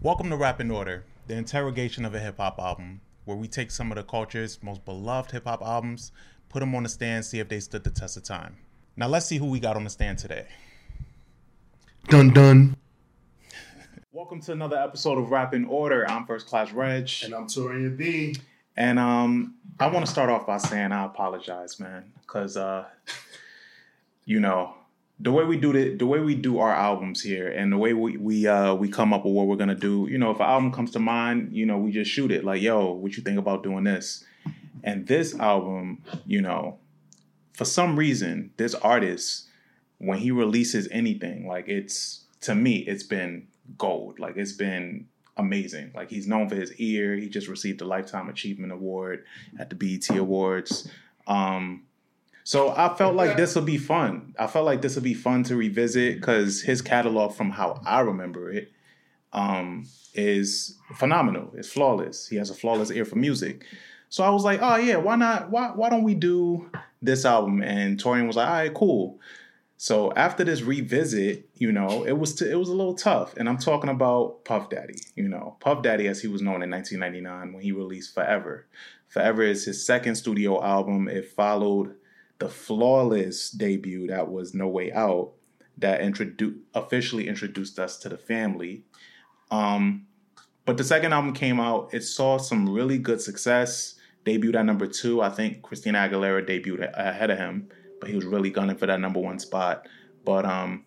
Welcome to Rap in Order, the interrogation of a hip hop album, where we take some of the culture's most beloved hip hop albums, put them on the stand, see if they stood the test of time. Now let's see who we got on the stand today. Dun dun. Welcome to another episode of Rap in Order. I'm First Class Reg, And I'm Torian B. and um, I want to start off by saying I apologize, man, because uh, you know the way we do the the way we do our albums here, and the way we we uh we come up with what we're gonna do. You know, if an album comes to mind, you know, we just shoot it like, yo, what you think about doing this? And this album, you know, for some reason, this artist, when he releases anything, like it's to me, it's been gold. Like it's been amazing. Like he's known for his ear. He just received a Lifetime Achievement Award at the BET Awards. Um, so I felt like this would be fun. I felt like this would be fun to revisit because his catalog, from how I remember it, um, is phenomenal. It's flawless. He has a flawless ear for music. So I was like, oh yeah, why not? Why why don't we do this album? And Torian was like, all right, cool. So after this revisit, you know, it was it was a little tough, and I'm talking about Puff Daddy. You know, Puff Daddy, as he was known in 1999 when he released Forever. Forever is his second studio album. It followed the flawless debut that was No Way Out that introduced officially introduced us to the family. Um, but the second album came out, it saw some really good success. Debuted at number two. I think Christina Aguilera debuted ahead of him, but he was really gunning for that number one spot. But um,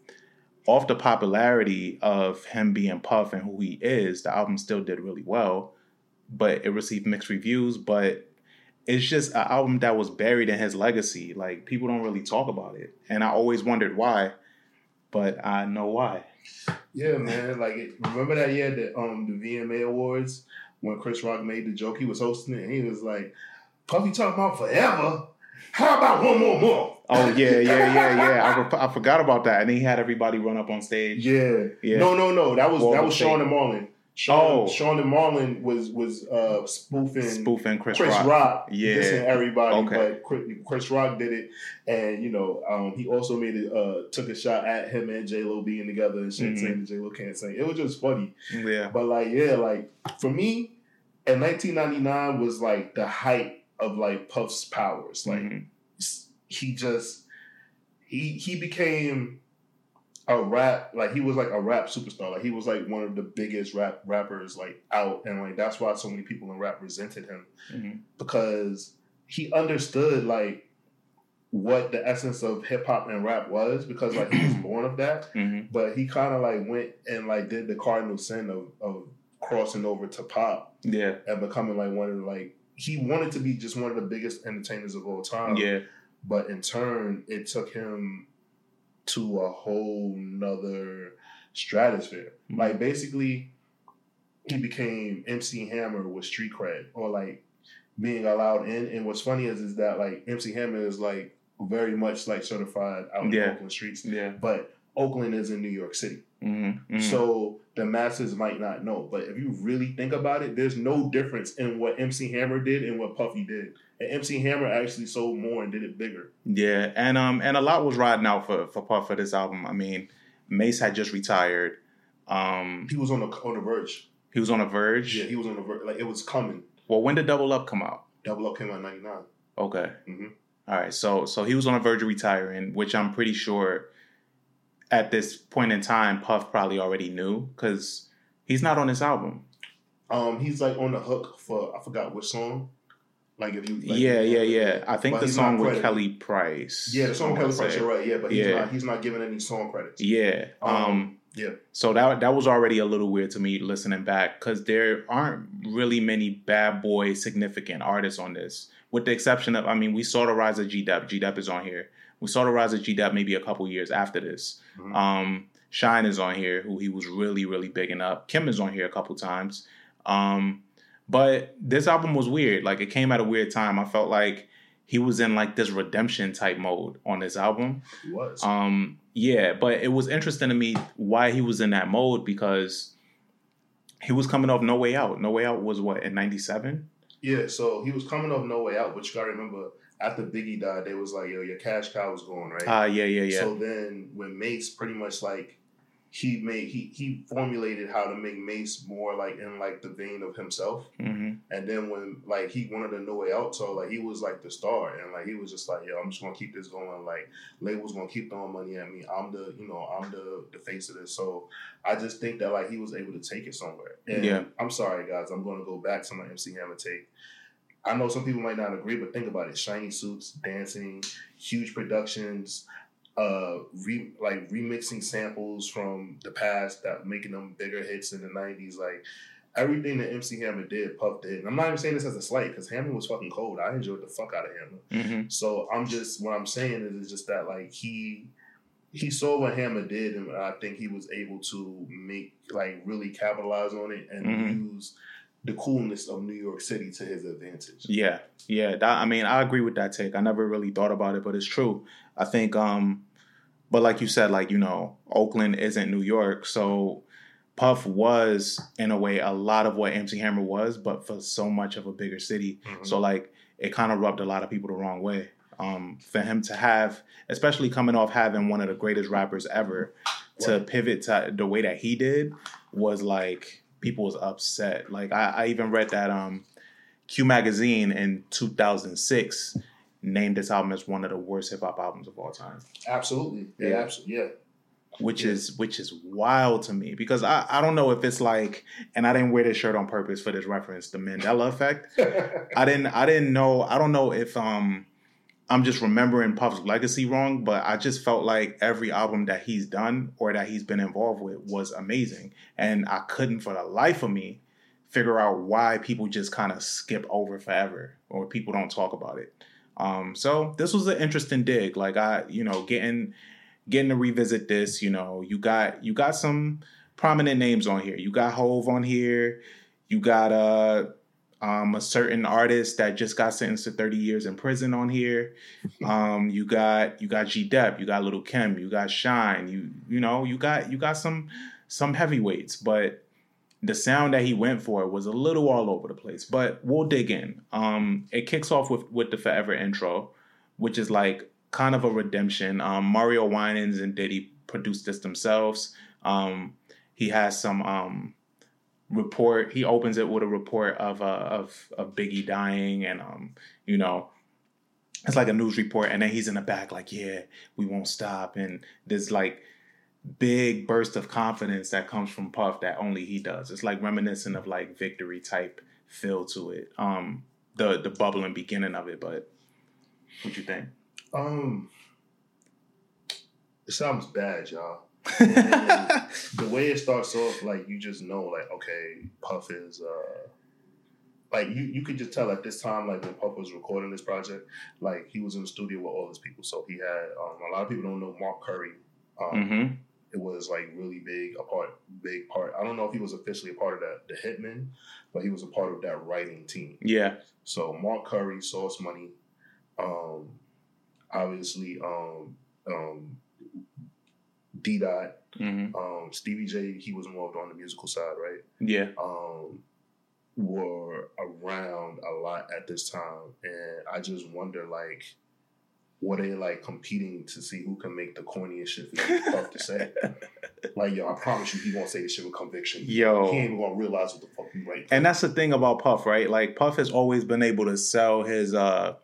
off the popularity of him being Puff and who he is, the album still did really well. But it received mixed reviews. But it's just an album that was buried in his legacy. Like people don't really talk about it, and I always wondered why. But I know why. Yeah, man. Like, remember that year the um the VMA Awards when Chris Rock made the joke? He was hosting it, and he was like, "Puffy talking about forever. How about one more month?" Oh yeah, yeah, yeah, yeah. I, re- I forgot about that, and he had everybody run up on stage. Yeah. Yeah. No, no, no. That was Wall that was. Sean and Marlon. Sean, Oh. Sean and Marlon was was uh spoofing spoofing Chris, Chris Rock. Rock, Yeah. dissing everybody, Okay. but Chris, Rock did it, and you know, um, he also made it. Uh, took a shot at him and J Lo being together and shit, Mhm. saying that J Lo can't sing. It was just funny, Yeah, but like, yeah, like for me, in 1999 was like the height of like Puff's powers. Like Mhm. he just he he became a rap like he was like a rap superstar. Like he was like one of the biggest rap rappers like out, and like that's why so many people in rap resented him Mhm. because he understood like what the essence of hip hop and rap was because like he was born of that, Mhm. but he kind of like went and like did the cardinal sin of of crossing over to pop yeah, and becoming like one of the, like he wanted to be just one of the biggest entertainers of all time yeah, but in turn it took him to a whole nother stratosphere Mhm. like basically he became mc hammer with street cred or like being allowed in and what's funny is is that like mc hammer is like very much like certified out in Yeah. oakland streets yeah. but oakland is in new york city Mm-hmm. so the masses might not know but if you really think about it there's no difference in what mc hammer did and what puffy did and mc hammer actually sold more and did it bigger Yeah, and um, and a lot was riding out for for Puff for this album. I mean, Mase had just retired. Um, he was on the on the verge he was on the verge. Yeah, he was on the verge. like it was coming. Well, when did Double Up come out? Double Up came out in '99. Okay. Mhm. All right. So so he was on a verge of retiring, which I'm pretty sure at this point in time, Puff probably already knew because he's not on this album. Um, he's like on the hook for I forgot which song. Like if you, like, yeah, yeah, yeah. I think the song with. Kelly Price. Yeah, the song I Kelly Price, you're right. Yeah, but he's Yeah. not he's not giving any song credits. Yeah. Um, Um, yeah. So that that was already a little weird to me listening back because there aren't really many bad boy significant artists on this, with the exception of I mean we saw the rise of G Dep. G Dep is on here. We saw the rise of G Dep maybe a couple years after this. Mhm. Um, Shyne is on here, who he was really really bigging up. Kim is on here a couple times. Um, but this album was weird. Like it came at a weird time. I felt like he was in like this redemption type mode on this album. He was. Um, yeah, but it was interesting to me why he was in that mode because he was coming off No Way Out. No Way Out was what in '97. Yeah, so he was coming off No Way Out, but you gotta remember after Biggie died, they was like, "Yo, your cash cow was gone, right?" Ah, uh, yeah, yeah, yeah. So then when Mase pretty much like he made he he formulated how to make Mase more like in like the vein of himself. Mm-hmm. And then when like he wanted a No Way Out, so like he was like the star, and like he was just like, yo, I'm just gonna keep this going. Like labels gonna keep throwing money at me. I'm the you know I'm the the face of this. So I just think that like he was able to take it somewhere. And Yeah. I'm sorry guys, I'm gonna go back to my MC Hammer take. I know some people might not agree, but think about it: shiny suits, dancing, huge productions, uh, re- like remixing samples from the past that making them bigger hits in the '90s. Like everything that MC Hammer did, Puff did. And I'm not even saying this as a slight because Hammer was fucking cold. I enjoyed the fuck out of Hammer. Mm-hmm. So I'm just what I'm saying is, is just that like he he saw what Hammer did, and I think he was able to make like really capitalize on it and Mhm. use the coolness of New York City to his advantage. Yeah, yeah. That, I mean, I agree with that take. I never really thought about it, but it's true. I think, um, but like you said, like you know, Oakland isn't New York, so Puff was in a way a lot of what MC Hammer was, but for so much of a bigger city. So like it kind of rubbed a lot of people the wrong way. Um, for him to have, especially coming off having one of the greatest rappers ever, to pivot to the way that he did was like people was upset. Like I, I even read that um, Q Magazine in 2006 named this album as one of the worst hip hop albums of all time absolutely, yeah, Yeah. absolutely, yeah. which Yeah. is which is wild to me because I, I don't know if it's like and I didn't wear this shirt on purpose for this reference the Mandela effect I didn't I didn't know I don't know if um I'm just remembering Puff's legacy wrong but I just felt like every album that he's done or that he's been involved with was amazing. And I couldn't for the life of me figure out why people just kind of skip over forever or people don't talk about it. Um so this was an interesting dig. Like I you know getting getting to revisit this you know you got you got some prominent names on here. You got Hove on here. You got uh um, a certain artist that just got sentenced to 30 years in prison on here. Um, you got you got G Dep, you got Little Kim, you got Shyne, you you know you got you got some some heavyweights, but the sound that he went for was a little all over the place. But we'll dig in. Um, it kicks off with with the Forever intro, which is like kind of a redemption. Um, Mario Winans and Diddy produced this themselves. Um, he has some um, report. He opens it with a report of uh, of of Biggie dying, and um, you know, it's like a news report, and then he's in the back like, yeah, we won't stop, and there's like big burst of confidence that comes from Puff that only he does. It's like reminiscent of like victory type feel to it. Um, the the bubbling beginning of it, but what you think? Um, it sounds bad, y'all. the way it starts off, like you just know, like okay, Puff is uh, like you you could just tell at this time, like when Puff was recording this project, like he was in the studio with all his people. So he had um, a lot of people don't know Mark Curry. Um, hmm It was like really big a part, big part. I don't know if he was officially a part of that the Hitmen, but he was a part of that writing team. Yeah. So Mark Curry, Sauce Money, um, obviously um, um, D Dot, hmm um, Stevie J. He was involved on the musical side, right? Yeah. Um, were around a lot at this time, and I just wonder like. Were they like competing to see who can make the corniest shit for Puff to say? Like, yo, I promise you, he won't say this shit with conviction. Yo. He ain't even gonna realize what the fuck he right. And that's the thing about Puff, right? Like Puff has always been able to sell his uh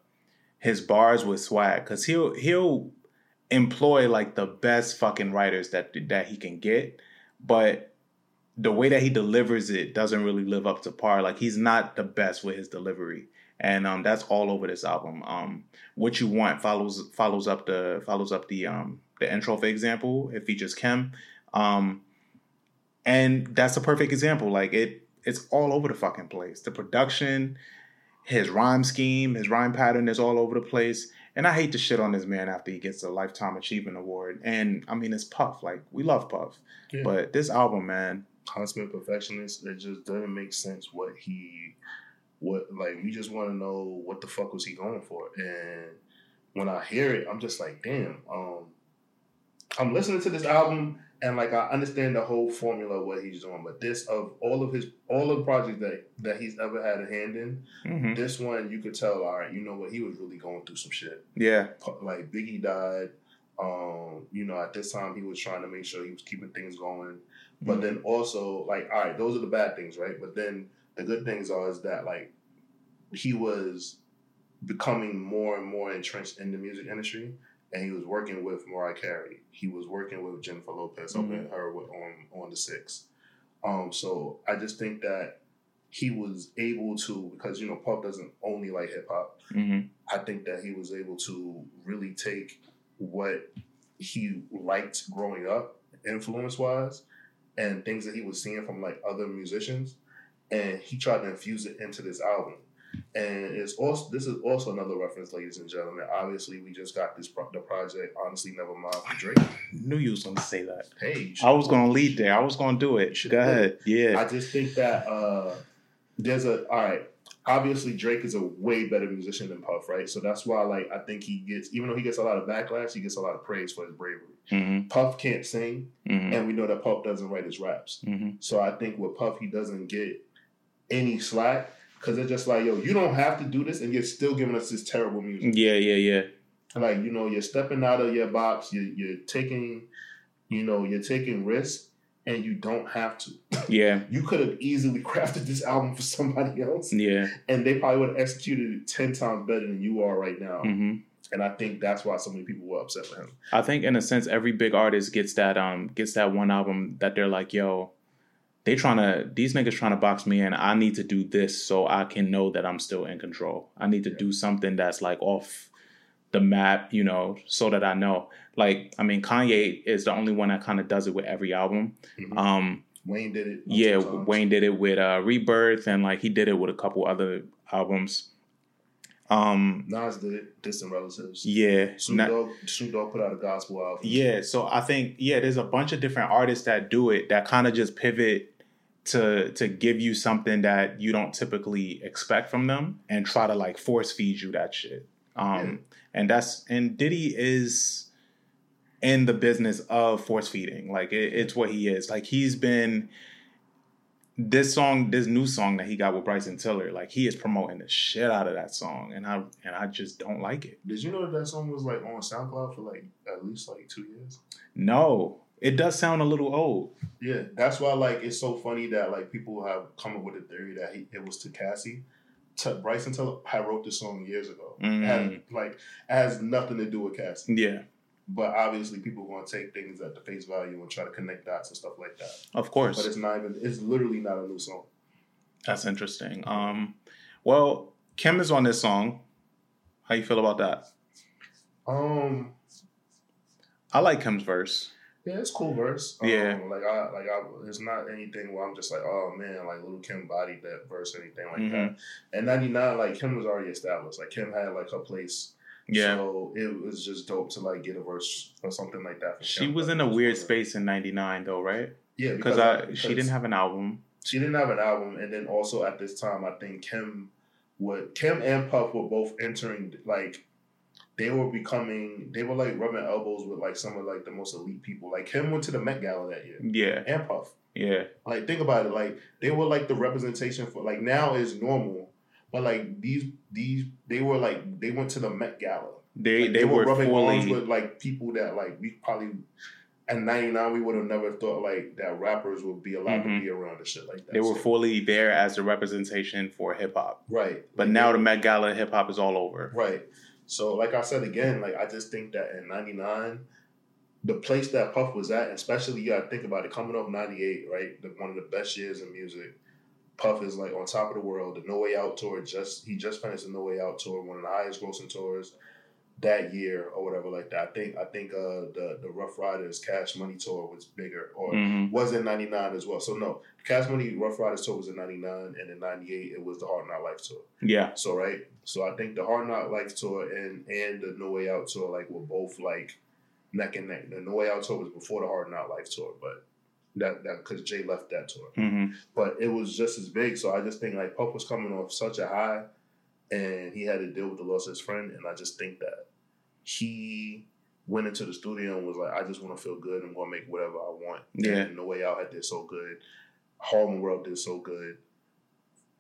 his bars with swag because he'll he'll employ like the best fucking writers that that he can get, but the way that he delivers it doesn't really live up to par. Like he's not the best with his delivery, and um that's all over this album. Um, what you want follows follows up the follows up the um the intro for example. It features Kim, um, and that's a perfect example. Like it it's all over the fucking place. The production, his rhyme scheme, his rhyme pattern is all over the place. And I hate to shit on this man after he gets a Lifetime Achievement Award. And I mean, it's Puff. Like, we love Puff. Yeah. But this album, man, consummate perfectionist. It just doesn't make sense what he what like we just want to know what the fuck was he going for and when i hear it i'm just like damn um i'm listening to this album and like i understand the whole formula of what he's doing but this of all of his all of the projects that that he's ever had a hand in hmm this one you could tell all right you know what he was really going through some shit Yeah. like Biggie died. Um, you know, at this time he was trying to make sure he was keeping things going. But Mhm. then also, like, all right, those are the bad things, right? But then the good things are is that like he was becoming more and more entrenched in the music industry, and he was working with Mariah Carey. He was working with Jennifer Lopez, helping her with on on the six. Um, so I just think that he was able to because you know Puff doesn't only like hip hop. Mhm. I think that he was able to really take what he liked growing up, influence wise, and things that he was seeing from like other musicians, and he tried to infuse it into this album. And it's also this is also another reference, ladies and gentlemen. Obviously, we just got this pro- the project. Honestly, never mind for Drake. Knew you was gonna say that. Hey, I was gonna lead there. I was gonna do it. Go ahead. Yeah. I just think that uh, there's a all right. Obviously, Drake is a way better musician than Puff, right? So that's why, like, I think he gets, even though he gets a lot of backlash, he gets a lot of praise for his bravery. hmm Puff can't sing, hmm and we know that Puff doesn't write his raps. hmm So I think with Puff, he doesn't get any slack because they're just like, yo, you don't have to do this, and you're still giving us this terrible music. Yeah. Yeah. Yeah. Like, you know, you're stepping out of your box, you're, you're taking, you know, you're taking risks, and you don't have to. Yeah. You could have easily crafted this album for somebody else, Yeah. and they probably would have executed it 10 times better than you are right now. hmm And I think that's why so many people were upset with him. I think in a sense every big artist gets that um gets that one album that they're like, yo, they trying to these niggas trying to box me in. I need to do this so I can know that I'm still in control. I need to Yeah. do something that's like off the map, you know, so that I know. Like, I mean, Kanye is the only one that kind of does it with every album. Mhm. Um, Wayne did it. yeah, times. Wayne did it with uh, Rebirth, and like he did it with a couple other albums. Um, Nas did it. Distant Relatives. yeah, Snoop not- Dogg, Snoop Dogg put out a gospel album. Yeah, so I think yeah, there's a bunch of different artists that do it that kind of just pivot to to give you something that you don't typically expect from them and try to like force feed you that shit. Um and that's and Diddy is in the business of force feeding. Like it, it's what he is. Like he's been this song, this new song that he got with Bryson Tiller, like he is promoting the shit out of that song, and I and I just don't like it. Did you know that that song was like on SoundCloud for like at least like two years? No, it does sound a little old. Yeah, that's why like it's so funny that like people have come up with a theory that he, it was to Cassie. T- Bryson Tiller had wrote this song years ago. Mm. Had, like it has nothing to do with Cassie. Yeah, But obviously, people are going to take things at the face value and try to connect dots and stuff like that. of course, But it's not even. It's literally not a new song. That's interesting. Um, well, Kim is on this song. How you feel about that? Um, I like Kim's verse. Yeah, it's cool verse. Um, Yeah. like I like I. It's not anything where I'm just like, oh man, like Little Kim bodied that verse or anything like Mhm. that. And '99, like Kim was already established. Like Kim had like her place. Yeah, So it was just dope to like get a verse or something like that. she Kim. was Like, in a weird space in '99 though, right? Yeah, Because I she didn't have an album. she didn't have an album, and then also at this time, I think Kim would Kim and Puff were both entering like they were becoming they were like rubbing elbows with like some of like the most elite people. Like him went to the Met Gala that year, Yeah, and Puff. yeah, Like think about it, like they were like the representation for like now is normal, but like these these they were like they went to the Met Gala. they Like, they, were rubbing arms fully. with like people that like we probably at ninety nine we would have never thought like that rappers would be allowed Mhm. to be around and shit like that. They were So- fully there as a representation for hip hop. right, But Like, now they- the Met Gala hip hop is all over. right. So like I said again, like I just think that in ninety nine. The place that Puff was at, especially you gotta think about it, coming up '98, right? The, one of the best years in music. Puff is like on top of the world. The No Way Out tour just he just finished the No Way Out tour, one of the highest grossing tours that year or whatever like that. I think I think uh the the Ruff Ryders Cash Money tour was bigger or hmm was in '99 as well. So no, Cash Money Ruff Ryders tour was in '99, and in '98 it was the Hard Knock Life tour. Yeah, So right, so I think the Hard Knock Life tour and and the No Way Out tour like were both like neck and neck. The No Way Out tour was before the Hard Knock Life tour, but That that because Jay left that tour, hmm but it was just as big. So I just think like Puff was coming off such a high, and he had to deal with the loss of his friend, and I just think that he went into the studio and was like, I just want to feel good. I'm gonna make whatever I want. Yeah. And No Way Out had did so good. Harlem World did so good.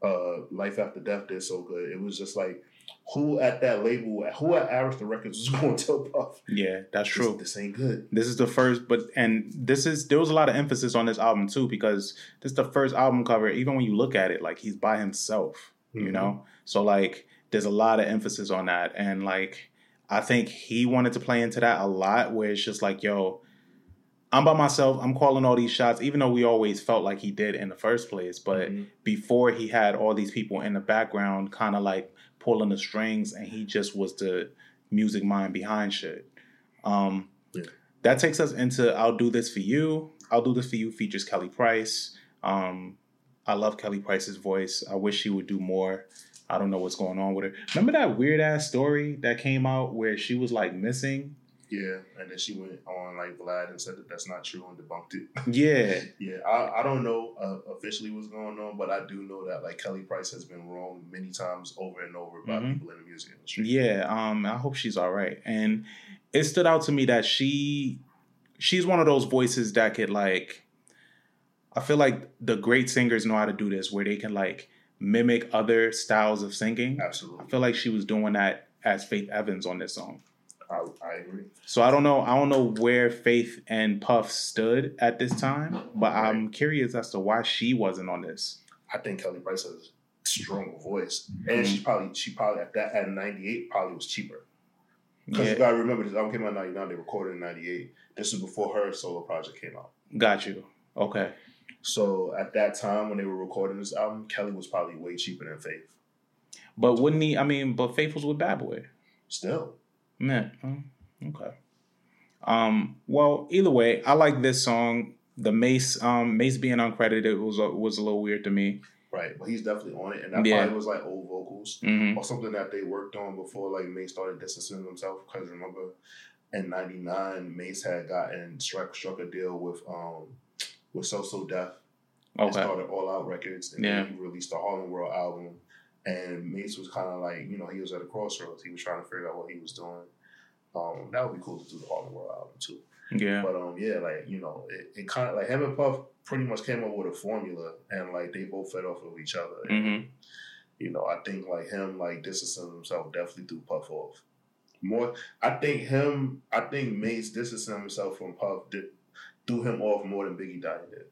Uh, Life After Death did so good. It was just like who at that label, who at Arista Records was going to tell Puff, Yeah, that's this, true. this ain't good. This is the first, but and this is there was a lot of emphasis on this album too because this is the first album cover. Even when you look at it, like he's by himself, you Mhm. know. So like, there's a lot of emphasis on that, and like, I think he wanted to play into that a lot, where it's just like, yo, I'm by myself. I'm calling all these shots, even though we always felt like he did in the first place. But Mhm. before he had all these people in the background, kind of like pulling the strings, and he just was the music mind behind shit. Um, Yeah. That takes us into "I'll Do This for You." "I'll Do This for You" features Kelly Price. Um, I love Kelly Price's voice. I wish she would do more. I don't know what's going on with her. Remember that weird ass story that came out where she was like missing? Yeah, and then she went on like Vlad and said that that's not true and debunked it. Yeah, Yeah, I, I don't know uh, officially what's going on, but I do know that like Kelly Price has been wrong many times over and over by Mhm. people in the music industry. Yeah, um, I hope she's all right. And it stood out to me that she she's one of those voices that could like I feel like the great singers know how to do this where they can like mimic other styles of singing. Absolutely. I feel like she was doing that as Faith Evans on this song. I, I agree. So I don't know I don't know where Faith and Puff stood at this time, but I'm curious as to why she wasn't on this. I think Kelly Price has a strong voice, and she probably she probably at that at ninety eight probably was cheaper. Because Yeah, you gotta remember this album came out in ninety nine. They recorded in ninety eight. This is before her solo project came out. got you. Okay. So at that time when they were recording this album, Kelly was probably way cheaper than Faith. But wouldn't he I mean, but Faith was with Bad Boy. Still, Man, oh, okay. Um, well, either way, I like this song. The Mase, um, Mase being uncredited was a, was a little weird to me. right? But he's definitely on it, and that Yeah. probably was like old vocals. hmm or something that they worked on before like Mase started distancing himself. Because remember, in '99, Mase had gotten struck struck a deal with um with So So Def and Okay. started All Out Records, and Yeah. then he released the Harlem World album. And Mase was kind of like you know he was at a crossroads. He was trying to figure out what he was doing. Um, that would be cool to do the Harlem World album too. Yeah. But um, yeah, like you know, it, it kind of like him and Puff pretty much came up with a formula, and like they both fed off of each other. And, hmm you know, I think like him like distancing himself definitely threw Puff off. More, I think him. I think Mase distancing himself from Puff did, threw him off more than Biggie Diamond did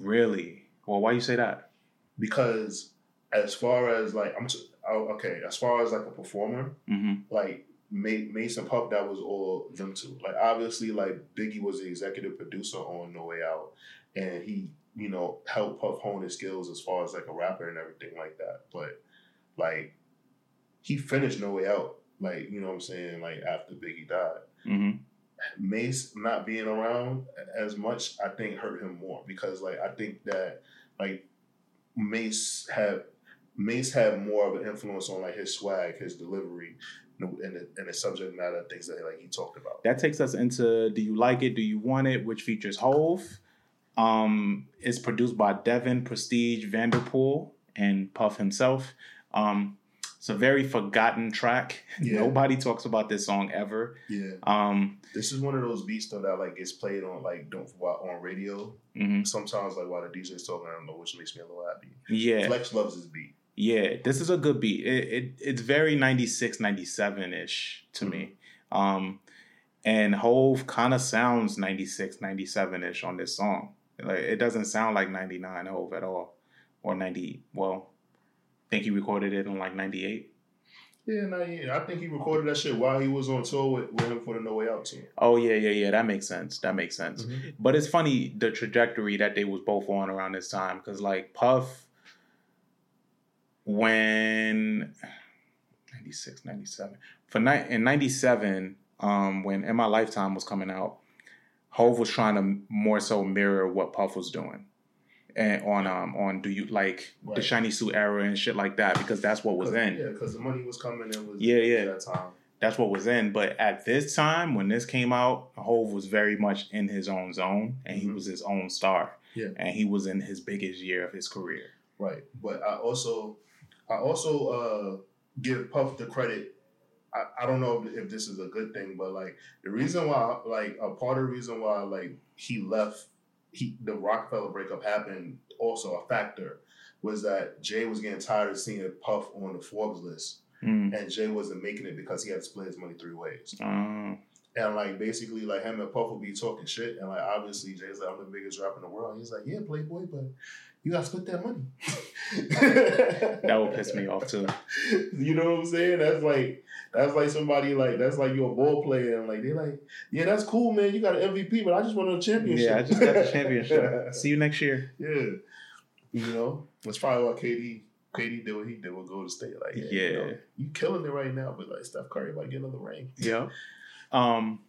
Really? Well, why you say that? because as far as like I'm t- oh, okay, as far as like a performer, hmm like Ma- Mase and Puff, that was all them two. Like obviously, like Biggie was the executive producer on No Way Out, and he you know helped Puff hone his skills as far as like a rapper and everything like that. But like he finished No Way Out, like you know what I'm saying, like after Biggie died. hmm Mase not being around as much, I think hurt him more because like I think that like Mase had Mase had more of an influence on like his swag, his delivery, and the, and the subject matter things that like he talked about. That takes us into "Do You Like It? Do You Want It?" which features Hove. Um, it's produced by Devin Prestige Vanderpool and Puff himself. Um, it's a very forgotten track. Yeah. Nobody talks about this song ever. Yeah, Um, this is one of those beats though that like gets played on like don't while on radio. mhm. Sometimes like while the DJ's talking, I don't know, which makes me a little happy. Yeah, Flex loves this beat. yeah. This is a good beat. It, it it's very 96, 97 ish to me. Um, and Hove kind of sounds 96, 97 ish on this song. Like it doesn't sound like 99 Hove at all, or 90. Well, think he recorded it in like 98. Yeah, no, yeah. I think he recorded that shit while he was on tour with, with him for the No Way Out tour. Oh yeah, yeah, yeah. That makes sense. That makes sense. But it's funny the trajectory that they was both on around this time because like Puff, when 96, 97 for ni- in ninety seven, um, when In My Lifetime was coming out, Hove was trying to more so mirror what Puff was doing. And on um on do you like the shiny suit era and shit like that because that's what was in. Yeah, because the money was coming. It was Yeah, yeah. at that time. that's what was in. But at this time, when this came out, Hove was very much in his own zone, and he Mhm. was his own star. Yeah. and he was in his biggest year of his career. Right. But I also I also uh give Puff the credit. I, I don't know if, if this is a good thing, but like the reason why like a part of the reason why like he left he the Roc-A-Fella breakup happened also a factor was that Jay was getting tired of seeing Puff on the Forbes list Mm. and Jay wasn't making it because he had to split his money three ways. Uh, And like basically like him and Puff will be talking shit and like obviously Jay's like I'm the biggest rapper in the world. And he's like, Yeah, Playboy, but you gotta split that money. that would piss me off too. You know what I'm saying? That's like that's like somebody like that's like you're a ball player and like they're like, yeah, that's cool, man. You got an MVP, but I just won a championship. Yeah, I just got the championship. See you next year. yeah, you know that's probably why KD KD did what he did with Golden State. Like, yeah, You, know, you killing it right now, but like Steph Curry might get another ring. Yeah. Um,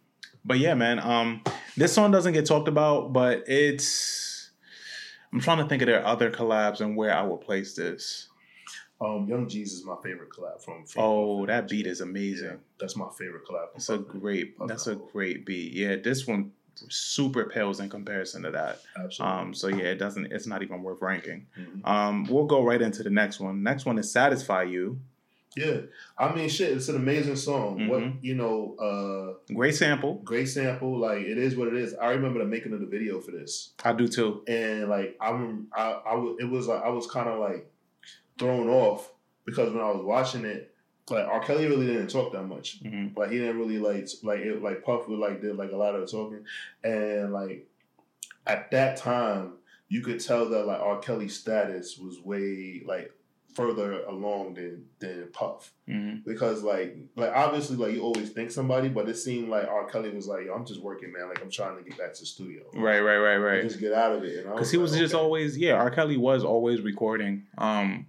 but yeah, man. Um, this song doesn't get talked about, but it's. I'm trying to think of their other collabs and where I would place this. Um, Young G's is my favorite collab from. from Oh, that beat is amazing. Yeah, that's my favorite collab. It's a great. That's a great beat. Yeah, this one super pales in comparison to that. Absolutely. Um, so yeah, it doesn't. It's not even worth ranking. Mhm. Um, we'll go right into the next one. Next one is "Satisfy You." Yeah, I mean, shit, it's an amazing song. What Mhm. you know, uh, Great sample. great sample. Like it is what it is. I remember the making of the video for this, I do too. and like I'm, I, I was, it was like I was kind of like thrown off because when I was watching it, like R. Kelly really didn't talk that much. hmm Like he didn't really like like it, like Puff would like did like a lot of talking, and like at that time you could tell that like R. Kelly's status was way like further along than than Puff hmm because like like obviously like you always think somebody, but it seemed like R. Kelly was like, I'm just working, man. Like I'm trying to get back to the studio, Right, right, right, right. Just get out of it. Because he was like, just okay. always yeah. R. Kelly was always recording. Um,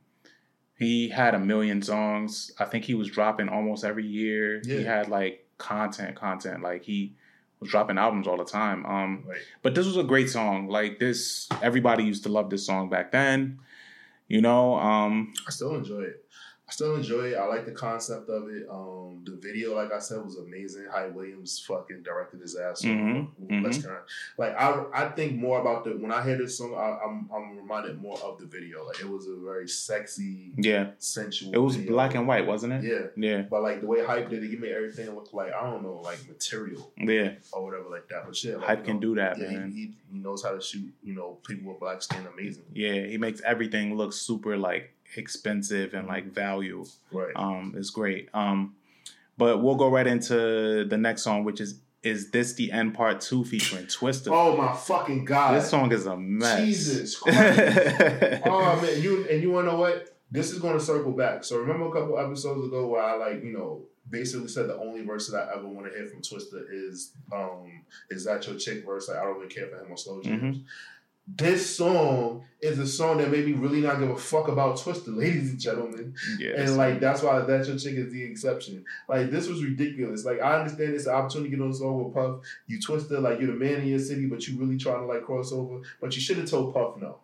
he had a million songs. I think he was dropping almost every year. He had like content, content. Like he was dropping albums all the time. Um, Right. but this was a great song. Like this, everybody used to love this song back then. You know, um, I still enjoy it. I still enjoy it. I like the concept of it. Um, the video, like I said, was amazing. Hype Williams fucking directed his ass. off. Mhm, Let's of- like I, I think more about the when I hear this song, I, I'm I'm reminded more of the video. Like it was a very sexy, yeah, sensual. it was video. black and white, wasn't it? Yeah, Yeah, but like the way Hype did it, he made everything look like I don't know, like material yeah. or whatever like that. But shit, like, Hype you can do that, Yeah, man. he, he he knows how to shoot. You know, people with black skin, amazing. Yeah, he makes everything look super like expensive and like value. Right. Um, is great. Um, but we'll go right into the next song, which is "Is This the End Part Two featuring Twista. oh my fucking god! this song is a mess. Jesus Christ. oh man, you and you wanna know what? This is gonna circle back. So remember a couple episodes ago where I like, you know, basically said the only verse that I ever want to hear from Twista is um is that your chick verse, like I don't really care for him on slow jams. This song is a song that made me really not give a fuck about Twista, ladies and gentlemen. yeah, And like that's why that your chick is the exception. Like this was ridiculous. Like I understand it's an opportunity to get on the song with Puff. You twisted like you're the man in your city, but you really trying to like cross over. But you should have told Puff no.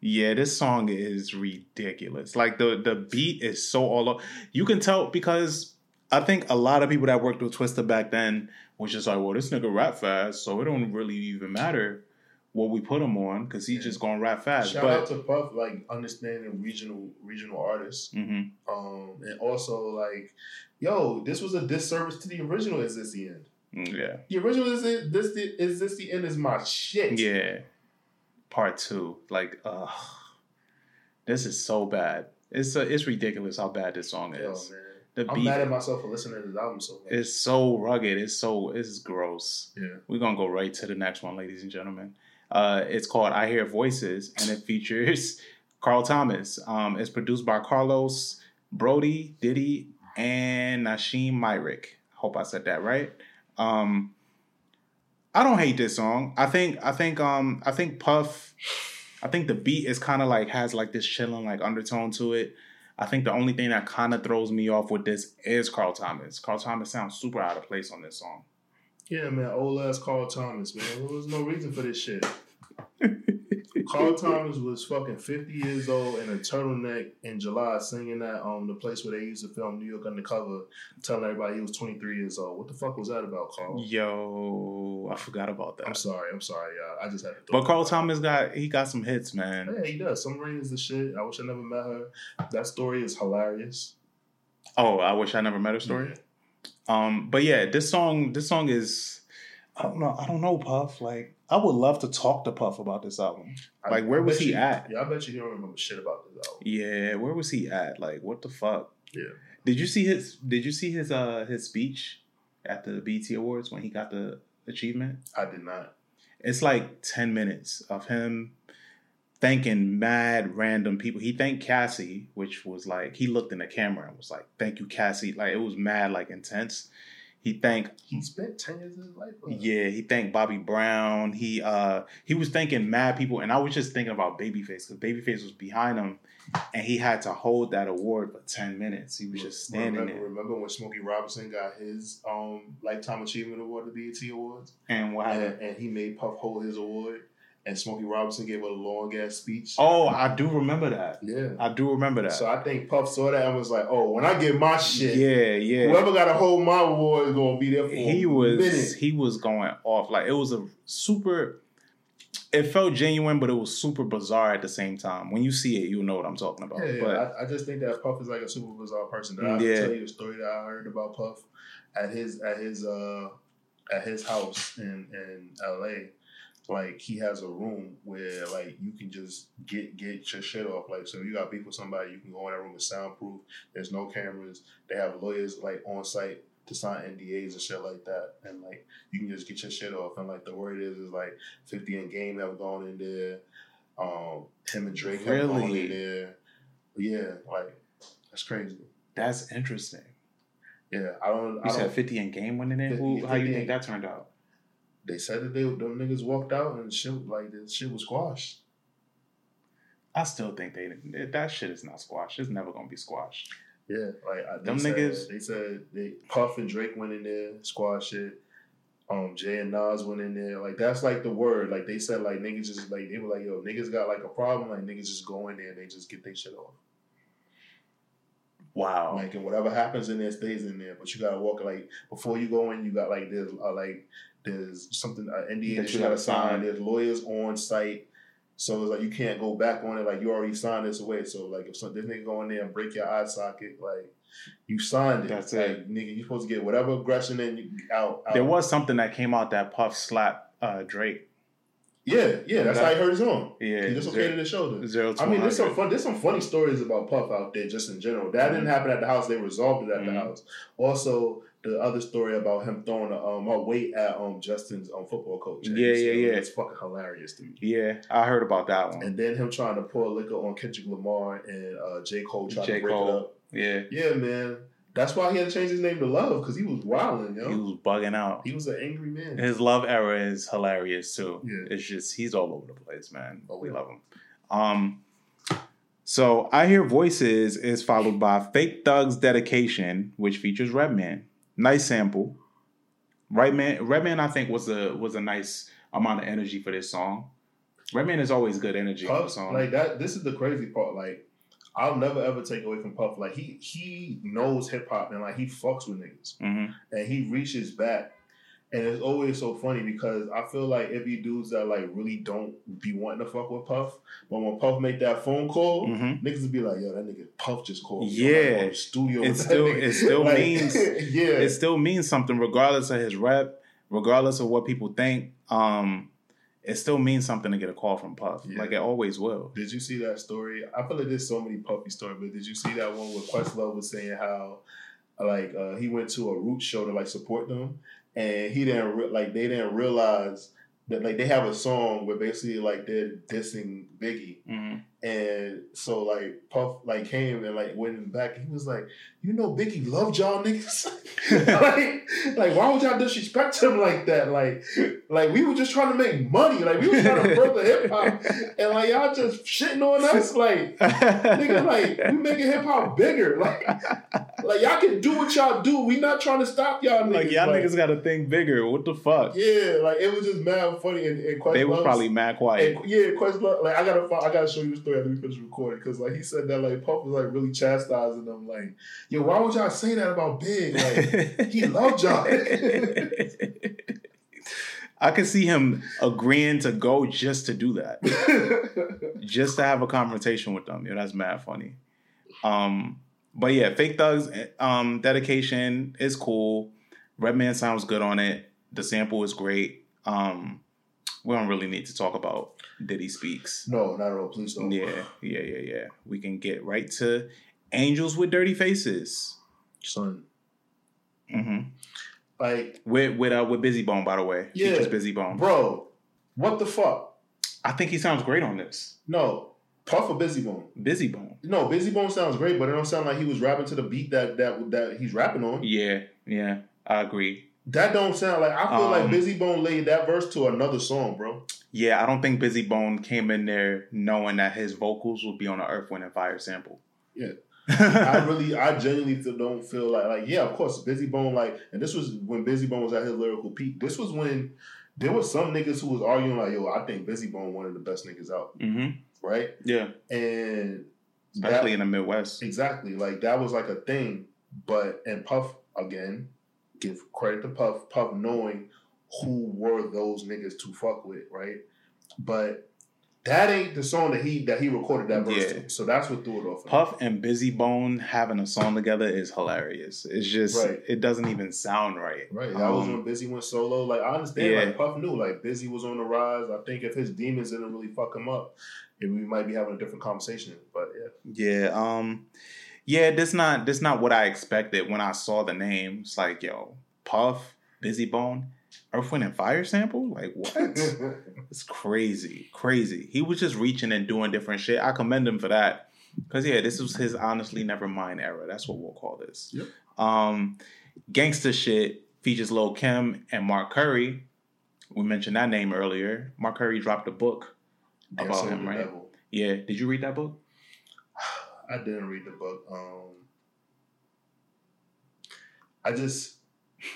yeah, this song is ridiculous. Like the the beat is so all over. You can tell because I think a lot of people that worked with Twista back then was just like, well, this nigga rap fast, so it don't really even matter what we put him on because he's Yeah. just gonna rap fast. Shout but out to Puff, like understanding regional regional artists. Mhm. Um, and also like, yo, this was a disservice to the original. Is this the end? Mm, yeah, The original is it, this the is this the end? Is my shit. yeah. Part two, like, ugh, this is so bad. It's uh it's ridiculous how bad this song Yo, is. man. The I'm beat mad at myself for listening to this album so much. is so rugged. It's so it's gross. yeah. We're gonna go right to the next one, ladies and gentlemen. Uh, it's called "I Hear Voices" and it features Carl Thomas. Um, it's produced by Carlos Broady, Diddy, and Nasheem Myrick. Hope I said that right. Um, I don't hate this song. I think I think um I think Puff. I think the beat is kind of like has like this chilling like undertone to it. I think the only thing that kind of throws me off with this is Carl Thomas. Carl Thomas sounds super out of place on this song. Yeah, man. Old ass Carl Thomas, man. There was no reason for this shit. Carl Thomas was fucking fifty years old in a turtleneck in July, singing at um the place where they used to film New York Undercover, telling everybody he was twenty three years old. What the fuck was that about, Carl? Yo, I forgot about that. I'm sorry, I'm sorry, y'all. I just had to. But Carl Thomas got he got some hits, man. Yeah, he does. Some is the shit. I wish I never met her. That story is hilarious. Oh, I wish I never met her story. Yeah. Um, but yeah, this song, this song is, I don't know, I don't know, Puff. Like, I would love to talk to Puff about this album. Like, where was he you- at? Yeah, I bet you he don't remember shit about this album. Yeah, where was he at? Like, what the fuck? Yeah. Did you see his? Did you see his uh his speech at the BET Awards when he got the achievement? I did not. It's like ten minutes of him thanking mad random people. He thanked Cassie, which was like he looked in the camera and was like, "Thank you, Cassie." Like it was mad, like intense. He thanked He spent ten years of his life. Yeah, he thanked Bobby Brown. He uh he was thanking mad people, and I was just thinking about Babyface because Babyface was behind him, and he had to hold that award for ten minutes. He was just standing remember, there. remember when Smokey Robinson got his um lifetime achievement award at the BET Awards, And what happened? and, and he made Puff hold his award, and Smokey Robinson gave a long ass speech. Oh, I do remember that. yeah. I do remember that. So I think Puff saw that and was like, "Oh, when I get my shit, yeah, yeah. whoever got to hold my award is gonna be there for he a was minute." he was going off like it was a super. It felt genuine, but it was super bizarre at the same time. When you see it, you'll know what I'm talking about. Yeah, yeah. But I, I just think that Puff is like a super bizarre person. That I Yeah. tell you a story that I heard about Puff at his at his uh at his house in in L.A. Like he has a room where like you can just get get your shit off. Like so, if you got beef with somebody, you can go in that room. It's soundproof. There's no cameras. They have lawyers like on site to sign NDAs and shit like that. And like you can just get your shit off. And like the word is is like Fifty and Game have gone in there. Um, him and Drake have gone in there. Yeah, like that's crazy. that's interesting. Yeah, I don't. I You said don't 50 in game winning it. 50 Who? How you think that turned out? They said that they them niggas walked out and shit like the shit was squashed. I still think they that shit is not squashed. It's never gonna be squashed. Yeah, like I, Them said, niggas- They said they Puff and Drake went in there, squash shit. Um, Jay and Nas went in there. Like that's like the word. Like they said, like niggas just like they were like, yo, niggas got like a problem. Like niggas just go in there and they just get their shit off. Wow. Like and whatever happens in there stays in there. But you gotta walk like before you go in. You got like there's uh, like there's something uh, NDA that, you gotta sign. There's lawyers on site. So it's like you can't go back on it. Like you already signed this away. So like if some this nigga go in there and break your eye socket, like you signed it. That's like, it. nigga. You supposed to get whatever aggression in you out. out. there was something that came out that Puff slapped uh, Drake. Yeah, yeah. That's That- how he hurt his arm. Yeah. He dislocated his shoulder. Zero to I mean, there's some fun. There's some funny stories about Puff out there, just in general. That didn't happen at the house. They resolved it at Mhm. the house. Also, the other story about him throwing a, um a weight at um Justin's um football coach. Yeah, yeah, yeah. It's fucking hilarious to me. Yeah, I heard about that one. And then him trying to pour liquor on Kendrick Lamar and uh, J Cole trying J. to break Cole. it up. Yeah, Yeah, man. That's why he had to change his name to Love because he was wilding, yo. he was bugging out. He was an angry man. His love era is hilarious too. Yeah. It's just he's all over the place, man. Oh, we yeah. love him. Um, so I hear voices is followed by Fake Thug's dedication, which features Redman. Nice sample. Right Redman, Redman, I think was a was a nice amount of energy for this song. Redman is always good energy Puff, song. like that. This is the crazy part. Like, I'll never ever take away from Puff. Like he he knows hip hop and like he fucks with niggas hmm and he reaches back. And it's always so funny because I feel like it be dudes that like really don't be wanting to fuck with Puff, but when Puff make that phone call, hmm niggas would be like, "Yo, that nigga Puff just called." Yeah. Like, studio. It still- nigga." it still Like, means- yeah. It still means something, regardless of his rep, regardless of what people think. Um, it still means something to get a call from Puff. Yeah. Like it always will. Did you see that story? I feel like there's so many puffy stories, but did you see that one where Questlove was saying how, like, uh, he went to a root show to like support them, and he didn't re- like they didn't realize that like they have a song where basically like they're dissing Biggie, hmm And so like Puff like came and like went in the back. And he was like, "You know, Biggie loved y'all niggas. like, like why would y'all disrespect him like that? Like, like we were just trying to make money. Like we were trying to further hip hop, and like y'all just shitting on us. Like, nigga, like we making hip hop bigger. Like, like y'all can do what y'all do. We not trying to stop y'all niggas. like y'all niggas got to think bigger. What the fuck? Yeah, like it was just mad funny. And, and they was probably mad quiet. And, yeah, Questlove. Like I gotta, I gotta show you the story after we finish recording because like he said that like Puff was like really chastising them. Like, yo, why would y'all say that about Big? Like he loved y'all. I could see him agreeing to go just to do that, just to have a conversation with them. Yeah, that's mad funny. Um, but yeah, Fake Thugs um, dedication is cool. Redman sounds good on it. The sample is great. Um, we don't really need to talk about Diddy Speaks. No, not at all. Please don't. Yeah, yeah, yeah, yeah. We can get right to Angels with Dirty Faces. Son. Mm-hmm. Like with with uh with Bizzy Bone, by the way. Yeah. Features Bizzy Bone. Bro, what the fuck? I think he sounds great on this. No. Puff or Bizzy Bone? Bizzy Bone. No, Bizzy Bone sounds great, but it don't sound like he was rapping to the beat that that that he's rapping on. Yeah, yeah, I agree. That don't sound like I feel Um, like Bizzy Bone laid that verse to another song, bro. Yeah, I don't think Bizzy Bone came in there knowing that his vocals would be on an Earth, Wind, and Fire sample. Yeah. I really, I genuinely don't feel like, like, yeah, of course, Bizzy Bone, like, and this was when Bizzy Bone was at his lyrical peak. This was when there was some niggas who was arguing like, yo, I think Bizzy Bone one of the best niggas out, mm-hmm. right? Yeah, And especially that- in the Midwest. exactly, like that was like a thing. But and Puff again, give credit to Puff, Puff knowing who were those niggas to fuck with, right? But that ain't the song that he that he recorded that verse Yeah. to. So that's what threw it off. Puff and Bizzy Bone having a song together is hilarious. It's just Right. it doesn't even sound right. Right. That was Um, when Bizzy went solo. Like I understand, Yeah. like Puff knew, like Bizzy was on the rise. I think if his demons didn't really fuck him up, we might be having a different conversation. But yeah. Yeah, um yeah, this not this not what I expected when I saw the name. It's like, yo, Puff, Bizzy Bone, Earth, Wind, and Fire sample? Like what? It's crazy, crazy. He was just reaching and doing different shit. I commend him for that. Cause yeah, this was his honestly never mind era. That's what we'll call this. Yep. Um, gangster shit features Lil Kim and Mark Curry. We mentioned that name earlier. Mark Curry dropped a book about him, right? Devil. Yeah. Did you read that book? I didn't read the book. Um, I just,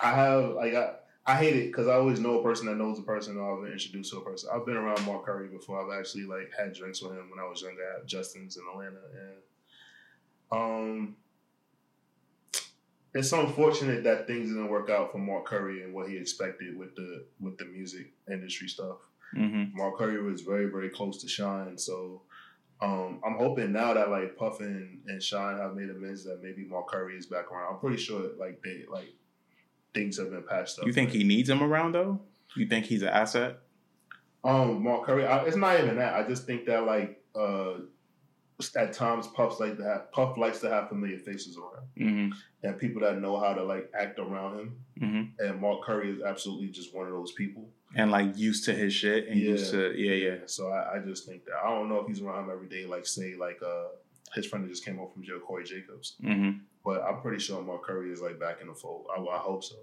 I have like I, I hate it because I always know a person that knows a person, and I've been introduced to a person. I've been around Mark Curry before. I've actually like had drinks with him when I was younger at Justin's in Atlanta, and um, it's unfortunate that things didn't work out for Mark Curry and what he expected with the with the music industry stuff. Mm-hmm. Mark Curry was very, very close to Shyne. So um, I'm hoping now that like Puffin and, and Shyne have made amends that maybe Mark Curry is back around. I'm pretty sure like they like things have been passed up. You think he needs him around though? You think he's an asset? Um, Mark Curry. I, it's not even that. I just think that like uh, at times Puff's like to have Puff likes to have familiar faces around Mm-hmm. and people that know how to like act around him. Mm-hmm. And Mark Curry is absolutely just one of those people. And like used to his shit and used to yeah yeah. So I, I just think that I don't know if he's around every day. Like say like uh his friend that just came home from jail, Corey Jacobs. Mm-hmm. But I'm pretty sure Mark Curry is like back in the fold. I, I hope so.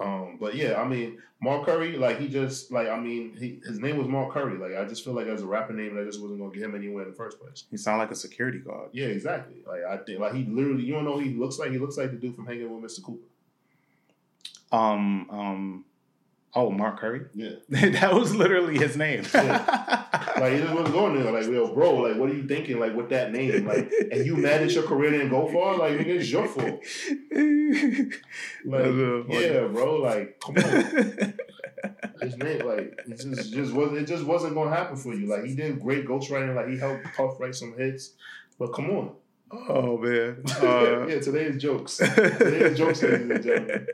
Um, but yeah, I mean, Mark Curry, like he just like I mean, he, his name was Mark Curry. Like I just feel like as a rapper name, that just wasn't gonna get him anywhere in the first place. He sound like a security guard. Yeah, exactly. Like I think like he literally, you don't know, he looks like he looks like the dude from Hanging with Mr. Cooper. Um um. Oh, Mark Curry. Yeah, that was literally his name. like he just wasn't going there. Like, yo, bro, like what are you thinking? Like with that name, like, and you mad your career didn't go far? Like, nigga, it's your fault. Like, That's real funny. yeah, bro. Like, come on. His name, like, it just, just was it just wasn't gonna happen for you. Like, he did great ghostwriting. Like, he helped Puff write some hits. But come on. oh man. Uh, yeah, today's jokes. Today's jokes, ladies and gentlemen.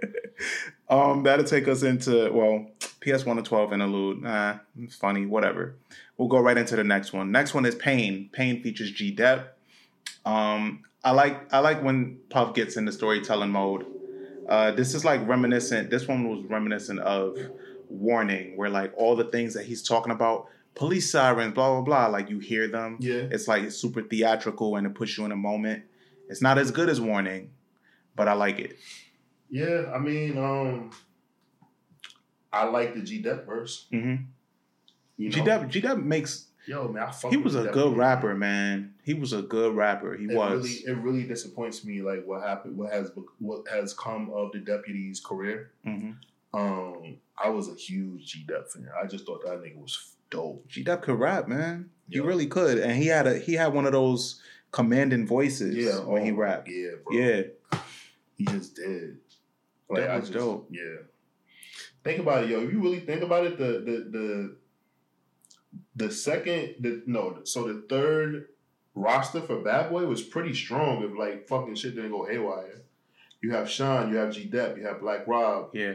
Um, that'll take us into well, PS one to twelve interlude. Nah, it's funny. Whatever. We'll go right into the next one. Next one is Pain. Pain features G Dep. Um, I like I like when Puff gets into storytelling mode. Uh, this is like reminiscent. This one was reminiscent of Warning, where like all the things that he's talking about, police sirens, blah blah blah. Like you hear them. Yeah. It's like it's super theatrical and it puts you in a moment. It's not as good as Warning, but I like it. Yeah, I mean, um, I like the G Dep verse. Mm-hmm. You G? Dep G Dep makes. yo man, He was a G-Dep, good rapper, man. He was a good rapper. He It was. really, it really disappoints me, like what happened, what has, what has come of the deputy's career. hmm Um, I was a huge G Dep fan. I just thought that nigga was dope. G Dep could rap, man. He really could, and he had a he had one of those commanding voices Yeah, when he oh, rapped. Yeah, bro. Yeah, he just did. That I was just, dope. Yeah. Think about it, yo. If you really think about it, the the the the second, the no, so the third roster for Bad Boy was pretty strong. If like fucking shit didn't go haywire, you have Sean, you have G Dep, you have Black Rob, yeah.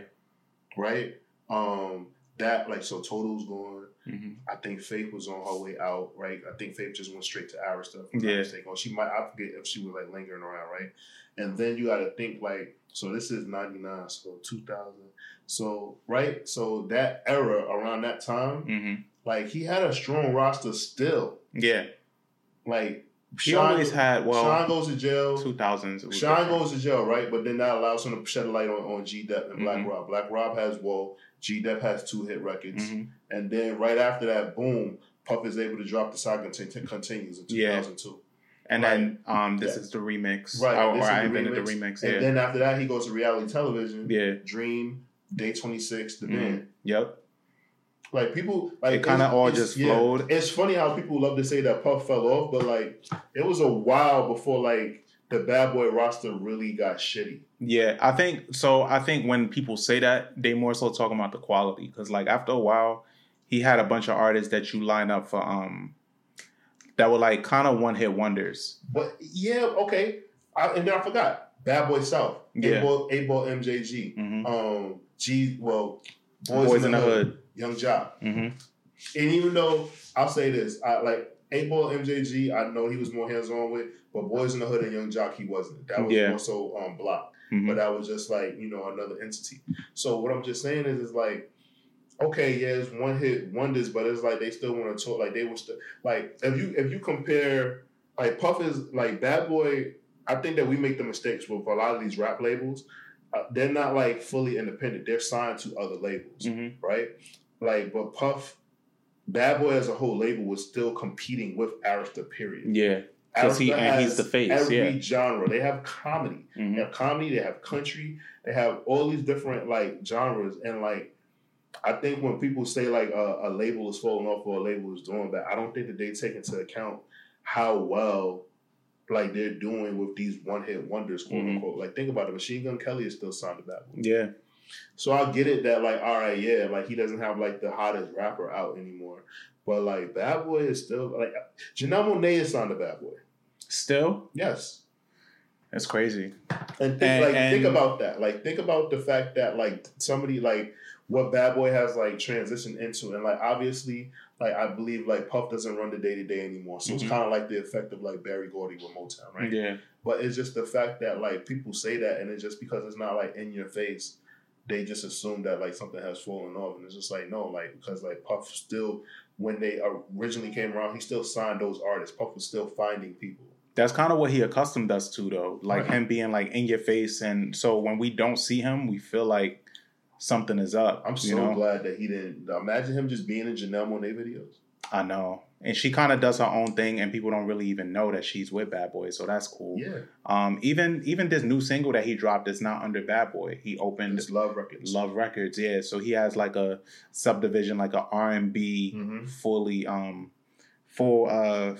right? Um, that like so Total's going. hmm I think Faith was on her way out, right? I think Faith just went straight to. If I'm Yeah. not mistaken. Or she might I forget if she was like lingering around, right? And then you gotta think like, so this is ninety nine, so two thousand. So right? So that era around that time, hmm like he had a strong roster still. Yeah, Like he always had well Sean goes to jail. two thousands. Sean goes to jail, right? But then that allows him to shed a light on, on G Dep and Black Mhm. Rob. Black Rob has Whoa. G Dep has two hit records. hmm And then right after that, boom, Puff is able to drop the saga conti- continues in Yeah. 2002. And then um, this Yeah. is the remix, Right, Or, this or is I the invented the remix. remix. And Yeah, then after that, he goes to reality television, yeah, Dream, Day 26, The Mhm. Band. yep. Like people, like It kinda all it's- just flowed. It's funny how people love to say that Puff fell off, but like it was a while before like the Bad Boy roster really got shitty. Yeah, I think so. I think when people say that, they more so talking about the quality because, like, after a while, he had a bunch of artists that you line up for, um, that were like kind of one hit wonders. But yeah, okay. I, and then I forgot Bad Boy South, Yeah. 8Ball, MJG, hmm um, G, well, Boys, Boys, in the Hood. Young Joc. hmm And even though I'll say this, I like 8Ball MJG, I know he was more hands on with, but Boys in the Hood and Young Joc, he wasn't. That was Yeah. more so um block. hmm But that was just like, you know, another entity. So what I'm just saying is is like, okay, yeah, it's one hit wonders, but it's like they still want to talk like they were still like if you if you compare like Puff is like Bad Boy, I think that we make the mistakes with a lot of these rap labels. Uh, they're not like fully independent. They're signed to other labels hmm right? Like, but Puff, Bad Boy as a whole label was still competing with Arista. Period. Yeah, 'Cause he- and he's the face, Every yeah. genre they have comedy. hmm They have comedy. They have country. They have all these different like genres. And like, I think when people say like a, a label is falling off or a label is doing bad, I don't think that they take into account how well. Like they're doing with these one hit wonders, quote Mhm. unquote. Like think about it, Machine Gun Kelly is still signed to Bad Boy. yeah, So I get it that like, all right, yeah, like he doesn't have like the hottest rapper out anymore. But like Bad Boy is still like Janelle Monae is on the Bad Boy. still, Yes. that's crazy. And think And- like think about that. Like think about the fact that like somebody like what Bad Boy has like transitioned into and like obviously like I believe like Puff doesn't run the day to day anymore. So Mhm. it's kind of like the effect of like Berry Gordy with Motown, right? Yeah, But it's just the fact that like people say that, and it's just because it's not like in your face, they just assume that like something has fallen off, and it's just like no, like because like Puff still, when they originally came around, he still signed those artists. Puff was still finding people. that's kind of what he accustomed us to, though. Like Right. him being like in your face, and so when we don't see him, we feel like something is up. I'm so you know? glad that he didn't. Imagine him just being in Janelle Monae videos. I know. And she kind of does her own thing, and people don't really even know that she's with Bad Boy, so that's cool. Yeah, Um, even even this new single that he dropped is not under Bad Boy. He opened it's Love Records. Love Records, yeah. So he has like a subdivision, like a R and B, Mhm. fully um, full uh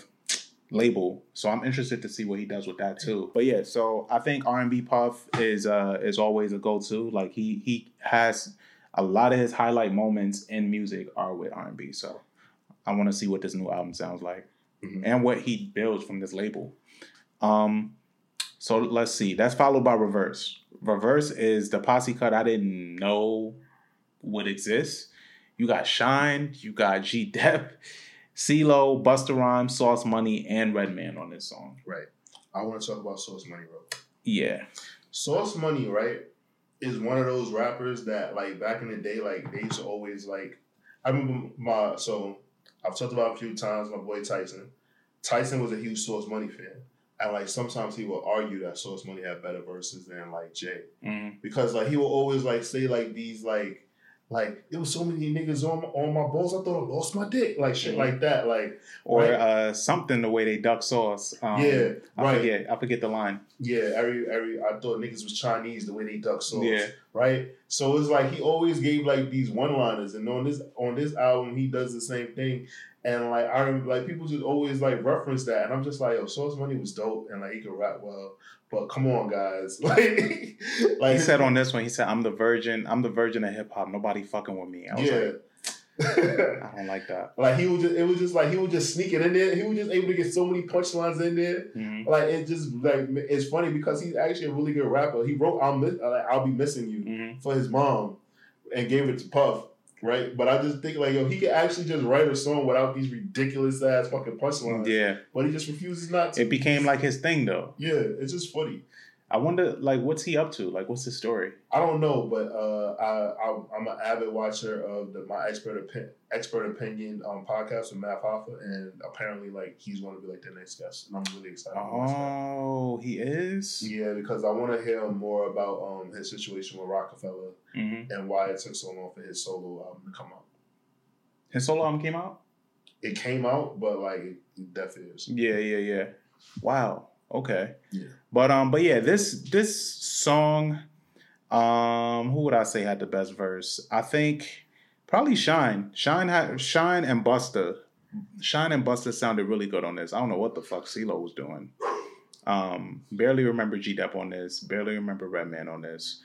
label. So I'm interested to see what he does with that too. But yeah, so I think R and B Puff is uh is always a go to. Like he he has a lot of his highlight moments in music are with R and B. So I want to see what this new album sounds like Mhm. and what he builds from this label. Um, so let's see. That's followed by Reverse. Reverse is the posse cut I didn't know would exist. You got Shyne, you got G Dep, CeeLo, Busta Rhymes, Sauce Money, and Redman on this song. Right. I want to talk about Sauce Money, bro. Yeah. Sauce Money, right, is one of those rappers that like back in the day, like they used to always like. I remember my so I've talked about a few times. My boy Tyson. Tyson was a huge Sauce Money fan, and like sometimes he will argue that Sauce Money had better verses than like Jay Mhm. because like he will always like say like these like like there was so many niggas on my, on my balls. I thought I lost my dick, like shit like that. Like Or Right. uh, something the way they duck sauce. Um, yeah, I right. forget. I forget the line. Yeah, every every I thought niggas was Chinese the way they duck sauce. Yeah. Right? So it's like he always gave like these one liners and on this on this album he does the same thing. And like I rem- like people just always like reference that and I'm just like, yo, Sauce Money was dope and like he could rap well. But come on guys. Like like he said on this one, he said, "I'm the virgin. I'm the virgin of hip hop. Nobody fucking with me." I was Yeah. like, I don't like that. like he was just it was just like he was just sneaking in there. He was just able to get so many punchlines in there. Mhm. Like it just like it's funny because he's actually a really good rapper. He wrote "I'll miss, like, I'll be missing you" Mhm. for his mom and gave it to Puff, right? But I just think like yo, he could actually just write a song without these ridiculous ass fucking punchlines. Yeah, But he just refuses not to. it became like his thing though. yeah, it's just funny. I wonder, like, what's he up to? Like, what's his story? I don't know, but uh, I, I I'm an avid watcher of the my expert Opi- expert opinion um, podcast with Math Hoffa, and apparently like he's going to be like the next guest, and I'm really excited. to watch that. Oh, he is. Yeah, because I want to hear more about um, his situation with Roc-A-Fella hmm and why it took so long for his solo album to come out. His solo album came out. It came out, but like it definitely is. Yeah, yeah, yeah. Wow. Okay. Yeah. But um, but yeah, this this song, um, who would I say had the best verse? I think probably Shyne. Shyne had Shyne and Busta. Shyne and Busta sounded really good on this. I don't know what the fuck CeeLo was doing. Um, barely remember G Dep on this. Barely remember Redman on this.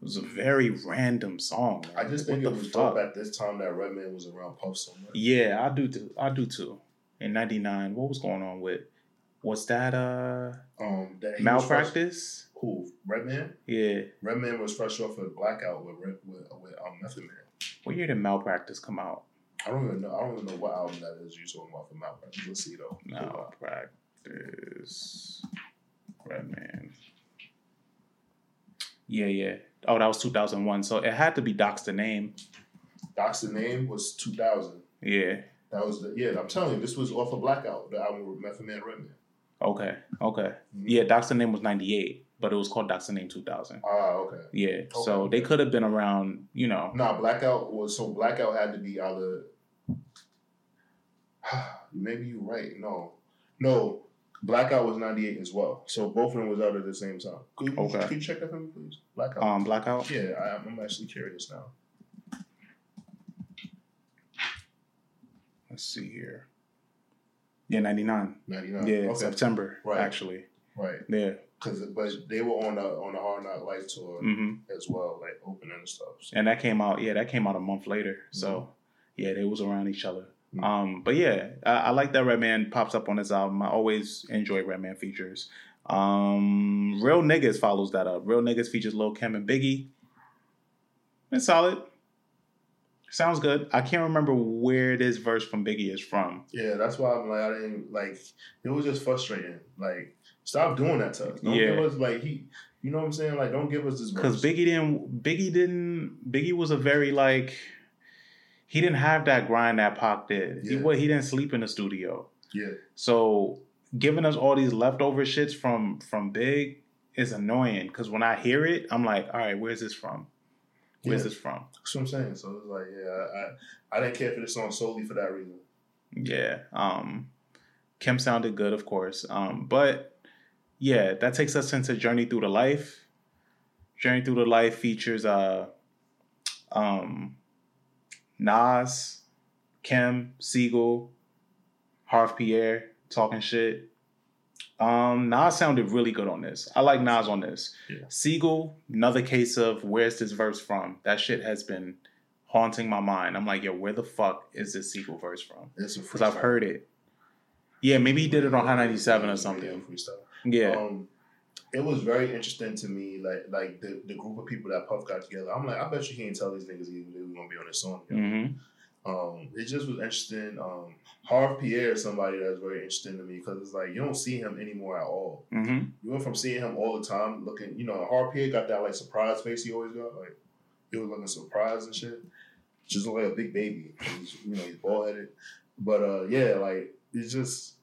It was a very random song. I just What think it was fuck? dope at this time that Redman was around Puff so much. Yeah, I do too. I do too. In '99, what was going on with? Was that uh Um, that malpractice? Fresh, who Redman? Yeah. Redman was fresh off of Blackout with Red, with, with um, Method Man. What year did malpractice come out? I don't even know. I don't even know what album that is. You talking about for Malpractice? Let's see though. Malpractice. Redman. Yeah, yeah. Oh, that was 2001. So it had to be Doc's the name. Doc's the name was 2000. Yeah. That was the yeah. I'm telling you, this was off of Blackout, the album with Method Man Redman. Okay. Okay. Yeah, Doc's the name was 98, but it was called Doc's the name 2000. Ah, okay. Yeah. So they could have been around, you know. Nah, Blackout was so Blackout had to be either. Maybe you're right. No, no, Blackout was '98 as well. So both of them was out at the same time. Could, you- Okay. Could you check that for me, please? Blackout. Um, Blackout. yeah, I, I'm actually curious now. Let's see here. Yeah, 99. '99. Yeah, okay. September, Right. actually. Right. Yeah. Because but they were on the on the Hard Knock Life tour hmm as well, like opening and stuff. So, And that came out, yeah, that came out a month later. So, yeah, they was around each other. Mhm. Um, but yeah, I, I like that Redman pops up on this album. I always enjoy Redman features. Um, Real Niggas follows that up. Real Niggas features Lil Kim and Biggie. It's solid. Sounds good. I can't remember where this verse from Biggie is from. yeah, that's why I'm like I didn't like. It was just frustrating. Like, stop doing that to us. Don't Yeah. give us like he. You know what I'm saying? Like, don't give us this. Because. Biggie didn't. Biggie didn't. Biggie was a very like. He didn't have that grind that Pac did. He Yeah. wa- he didn't sleep in the studio. Yeah. So giving us all these leftover shits from from Big is annoying because when I hear it, I'm like, all right, where's this from? Where's Yeah. this from? That's what I'm saying. So it's like, yeah, I, I, I didn't care for this song solely for that reason. Yeah. Um, Kim sounded good, of course. Um, but yeah, that takes us into Journey Through the Life. Journey Through the Life features uh, um, Nas, Kim, Sigel, Harv Pierre talking shit. Um, Nas sounded really good on this. I like Nas on this. Yeah. Sigel, another case of where's this verse from? That shit has been haunting my mind. I'm like, yo, where the fuck is this Sigel verse from? Because I've heard it. Yeah, maybe he did it on High 97 or something. Yeah. Um, it was very interesting to me, like like the, the group of people that Puff got together. I'm like, I bet you he can't tell these niggas they were gonna be on this song. together. hmm Um, it just was interesting. Um, Harv Pierre is somebody that's very interesting to me because it's like you don't see him anymore at all. hmm You went from seeing him all the time looking, you know, Harv Pierre got that like surprise face he always got, like he was looking surprised and shit. Just look like a big baby. He's, you know, he's bald headed. But uh, yeah, like it's just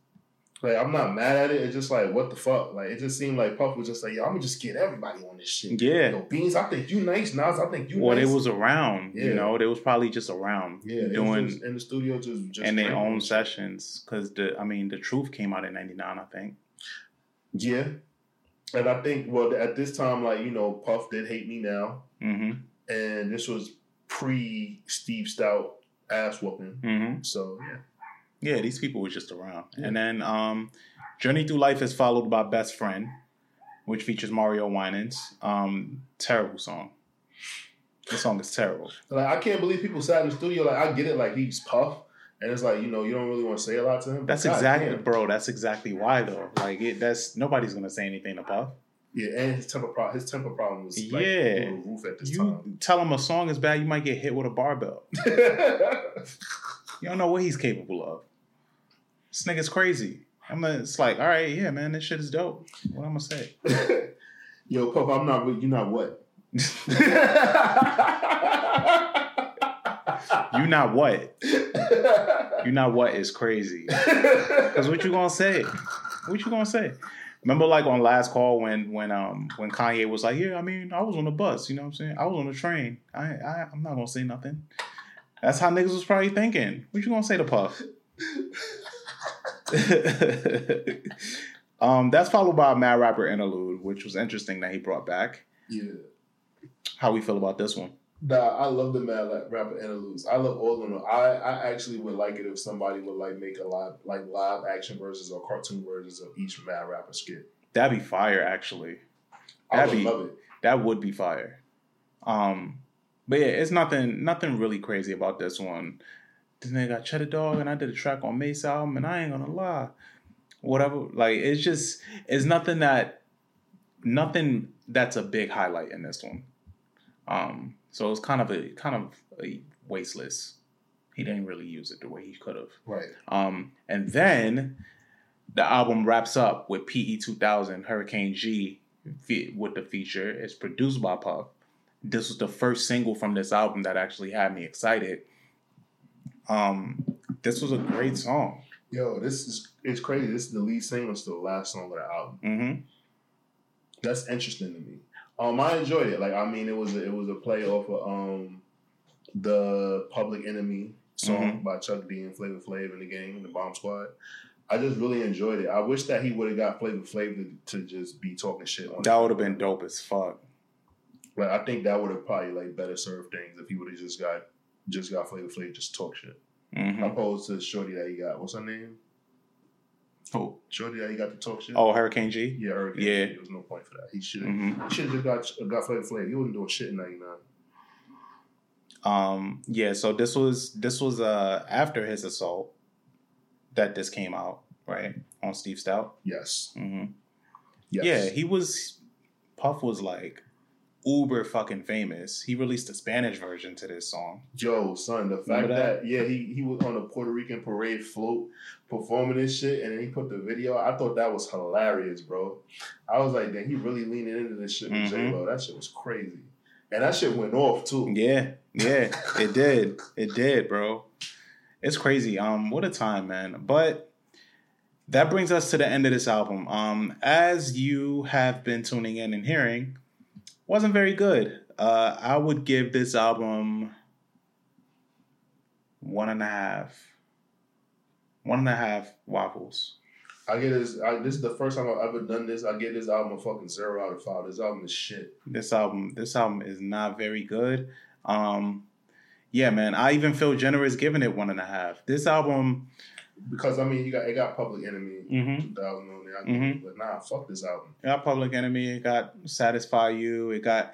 like I'm not mad at it. It's just like what the fuck. Like it just seemed like Puff was just like, yo, I'm gonna just get everybody on this shit. Yeah. Yo, Beans, I think you nice. Nas, I think you Well, nice. they was around. Yeah. You know, they was probably just around yeah, doing just in the studio just, just in their own sessions. Because the, I mean, the truth came out in '99, I think. Yeah. And I think well at this time, like, you know, Puff did hate me now. hmm And this was pre Steve Stoute ass whooping. hmm So yeah. Yeah, these people were just around. Yeah. And then um, Journey Through Life is followed by Best Friend, which features Mario Winans. Um, terrible song. The song is terrible. Like I can't believe people sat in the studio. Like I get it, like he's Puff. And it's like, you know, you don't really want to say a lot to him. That's God exactly, damn. bro. That's exactly why, though. Like, it, that's nobody's gonna say anything to Puff. Yeah, and his temper pro- his temper problem was like Yeah. roof at this You tell him a song is bad, you might get hit with a barbell. You don't know what he's capable of. This nigga's crazy. I'm gonna, it's like, all right, yeah, man, this shit is dope. What I'm gonna say? Yo, Puff, I'm not. You're not what? You not what? You not what is crazy. Cause what you gonna say? What you gonna say? Remember, like on last call when when um when Kanye was like, yeah, I mean, I was on the bus. You know what I'm saying? I was on the train. I, I I'm not gonna say nothing. That's how niggas was probably thinking. What you gonna say to Puff? um, that's followed by a Mad Rapper interlude, which was interesting that he brought back. yeah. How we feel about this one? Nah, I love the Mad rapper interludes. I love all of them. I, I actually would like it if somebody would like make a live like live action versions or cartoon versions of each Mad Rapper skit. That'd be fire, actually. I That'd would be- love it. That would be fire. Um, but yeah, it's nothing nothing really crazy about this one. This nigga got Cheddar Dog, and I did a track on Mase album, and I ain't gonna lie, whatever. Like it's just it's nothing that nothing that's a big highlight in this one. Um, so it's kind of a kind of a wasteless. He didn't really use it the way he could have. Right. Um, and then the album wraps up with PE 2000 Hurricane G with the feature. It's produced by Puff. This was the first single from this album that actually had me excited. Um, this was a great song. Yo, this is it's crazy. This is the lead single to the last song of the album. hmm That's interesting to me. Um, I enjoyed it. Like, I mean, it was a, it was a play off of um, the Public Enemy song by Chuck D and Flavor Flav in the gang, the Bomb Squad. I just really enjoyed it. I wish that he would have got Flavor Flav to, to just be talking shit on. That would have been dope as fuck. Like, I think that would have probably like better served things if he would have just got just got Flavor Flav just talk shit, hmm opposed to Shorty that he got. What's her name? Oh, Shorty that he got to talk shit. oh, Hurricane G. yeah, Hurricane. yeah. There was no point for that. He should have. hmm He should have just got got Flavor Flav. He wasn't doing shit in '99. Um, yeah. So this was this was uh after his assault that this came out right on Steve Stoute. Yes. Mm-hmm. Yes. Yeah, he was. Puff was like uber fucking famous. He released a Spanish version to this song. Joe, son, the fact that? that? yeah, he he was on a Puerto Rican parade float performing this shit, and then he put the video. I thought that was hilarious, bro. I was like, damn, he really leaning into this shit with J Mhm. Lo. That shit was crazy, and that shit went off too. Yeah, yeah, it did. It did, bro. It's crazy. Um, what a time, man. But that brings us to the end of this album. Um, as you have been tuning in and hearing, wasn't very good. Uh, I would give this album one and a half, one and a half waffles. I get this. I, this is the first time I've ever done this. I get this album a fucking zero out of five. This album is shit. This album, this album is not very good. Um, yeah, man. I even feel generous giving it one and a half. This album, Because I mean, you got it got Public Enemy mm-hmm. 2000 on there. I Mhm. but nah, fuck this album. It got Public Enemy. It got Satisfy You. It got.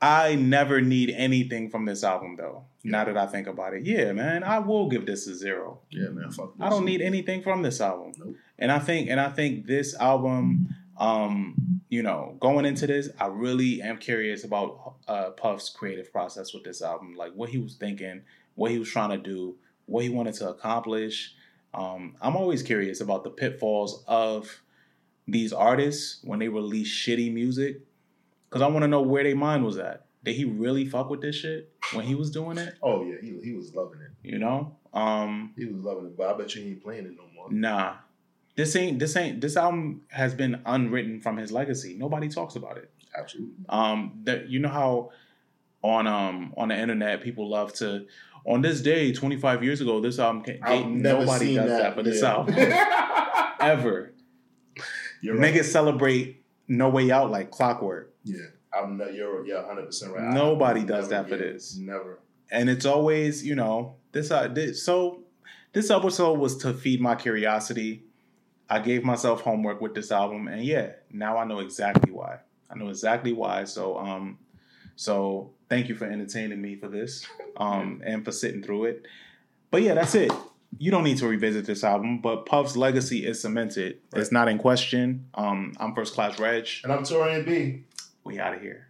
I never need anything from this album though. Now that I think about it, yeah, man, I will give this a zero. Yeah, man, fuck. This. I don't need anything from this album, Nope. and I think, and I think this album, um, you know, going into this, I really am curious about uh, Puff's creative process with this album, like what he was thinking, what he was trying to do, what he wanted to accomplish. Um, I'm always curious about the pitfalls of these artists when they release shitty music, because I want to know where their mind was at. did he really fuck with this shit when he was doing it? Oh yeah, he he was loving it. You know, um, He was loving it, but I bet you he ain't playing it no more. nah. This ain't this ain't this album has been unwritten from his legacy. Nobody talks about it. Absolutely. Um, that you know how on um on the internet people love to on this day 25 years ago this album came. I've nobody does that, that, for this yeah. album ever. You're Make right. it celebrate No Way Out like clockwork. Yeah, I'm. You're yeah, hundred percent right. Nobody I- does never, that for yeah, this. Never. and it's always you know this, uh, this so this episode was to feed my curiosity i gave myself homework with this album and yeah now i know exactly why i know exactly why so um so thank you for entertaining me for this um and for sitting through it. But yeah that's it. You don't need to revisit this album but puff's legacy is cemented. It's not in question. Um i'm first class reg. And I'm Torian B. we out of here